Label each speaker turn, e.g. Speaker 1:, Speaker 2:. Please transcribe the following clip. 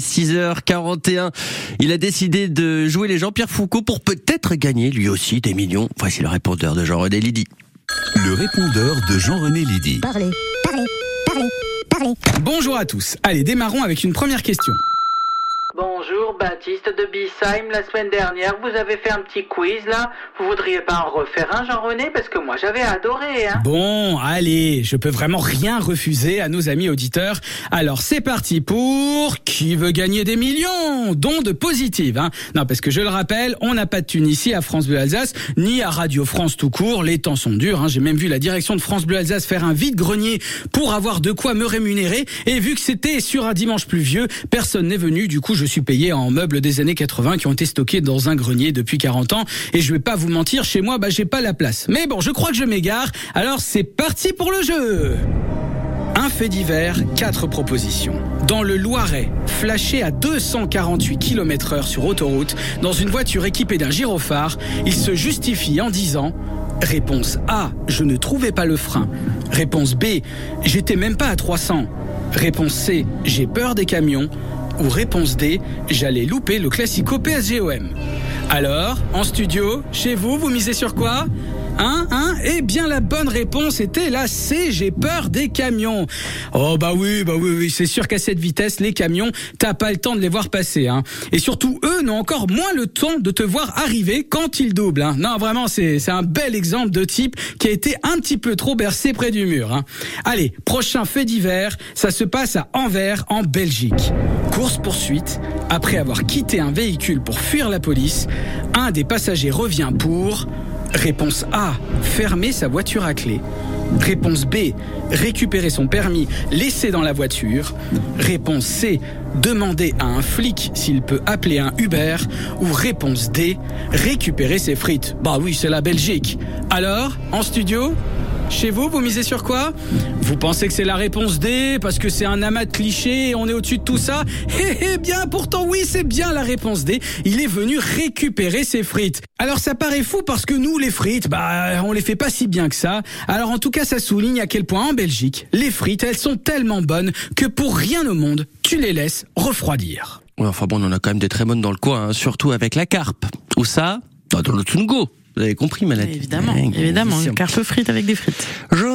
Speaker 1: 6h41, il a décidé de jouer les Jean-Pierre Foucault pour peut-être gagner lui aussi des millions. Voici le répondeur de Jean-René Lydie.
Speaker 2: Le répondeur de Jean-René Lydie.
Speaker 3: Parlez, parlez, parlez, parlez.
Speaker 4: Bonjour à tous. Allez, démarrons avec une première question.
Speaker 5: Bonjour, Baptiste de Bissheim. La semaine dernière, vous avez fait un petit quiz là. Vous voudriez pas en refaire un, Jean-René? Parce que moi, j'avais adoré. Hein
Speaker 4: Bon, allez, je peux vraiment rien refuser à nos amis auditeurs. Alors c'est parti pour qui veut gagner des millions? Dons de positive. Hein non, parce que je le rappelle, on n'a pas de thune ici à France Bleu Alsace, ni à Radio France tout court. Les temps sont durs. Hein. J'ai même vu la direction de France Bleu Alsace faire un vide grenier pour avoir de quoi me rémunérer. Et vu que c'était sur un dimanche pluvieux, personne n'est venu. Du coup, suis payé en meubles des années 80 qui ont été stockés dans un grenier depuis 40 ans. Et je vais pas vous mentir, chez moi, bah j'ai pas la place. Mais bon, je crois que je m'égare. Alors c'est parti pour le jeu. Un fait divers, quatre propositions. Dans le Loiret, flashé à 248 km heure sur autoroute, dans une voiture équipée d'un gyrophare, il se justifie en disant Réponse A, je ne trouvais pas le frein. Réponse B, j'étais même pas à 300. Réponse C, j'ai peur des camions. Ou réponse D, j'allais louper le classico PSGOM. Alors, en studio, chez vous, vous misez sur quoi? Hein, hein Eh bien, la bonne réponse était la C, j'ai peur des camions. Oh bah oui, bah oui, oui, c'est sûr qu'à cette vitesse, les camions, t'as pas le temps de les voir passer. Hein. Et surtout, eux n'ont encore moins le temps de te voir arriver quand ils doublent. Hein. Non, vraiment, c'est un bel exemple de type qui a été un petit peu trop bercé près du mur. Hein. Allez, prochain fait divers, ça se passe à Anvers, en Belgique. Course-poursuite, après avoir quitté un véhicule pour fuir la police, un des passagers revient pour... Réponse A, fermer sa voiture à clé. Réponse B, récupérer son permis laissé dans la voiture. Réponse C, demander à un flic s'il peut appeler un Uber. Ou réponse D, récupérer ses frites. Bah oui, c'est la Belgique. Alors, en studio chez vous, vous misez sur quoi? Vous pensez que c'est la réponse D parce que c'est un amas de clichés et on est au-dessus de tout ça? Eh eh bien, pourtant oui, c'est bien la réponse D. Il est venu récupérer ses frites. Alors ça paraît fou parce que nous, les frites, bah, on les fait pas si bien que ça. Alors en tout cas, ça souligne à quel point en Belgique, les frites, elles sont tellement bonnes que pour rien au monde, tu les laisses refroidir.
Speaker 1: Ouais, enfin bon, on en a quand même des très bonnes dans le coin, hein, surtout avec la carpe. Ou ça? Bah, Dans le Tungo. Vous avez compris, Malade
Speaker 6: Évidemment, évidemment, une carpe frite avec des frites.
Speaker 1: Je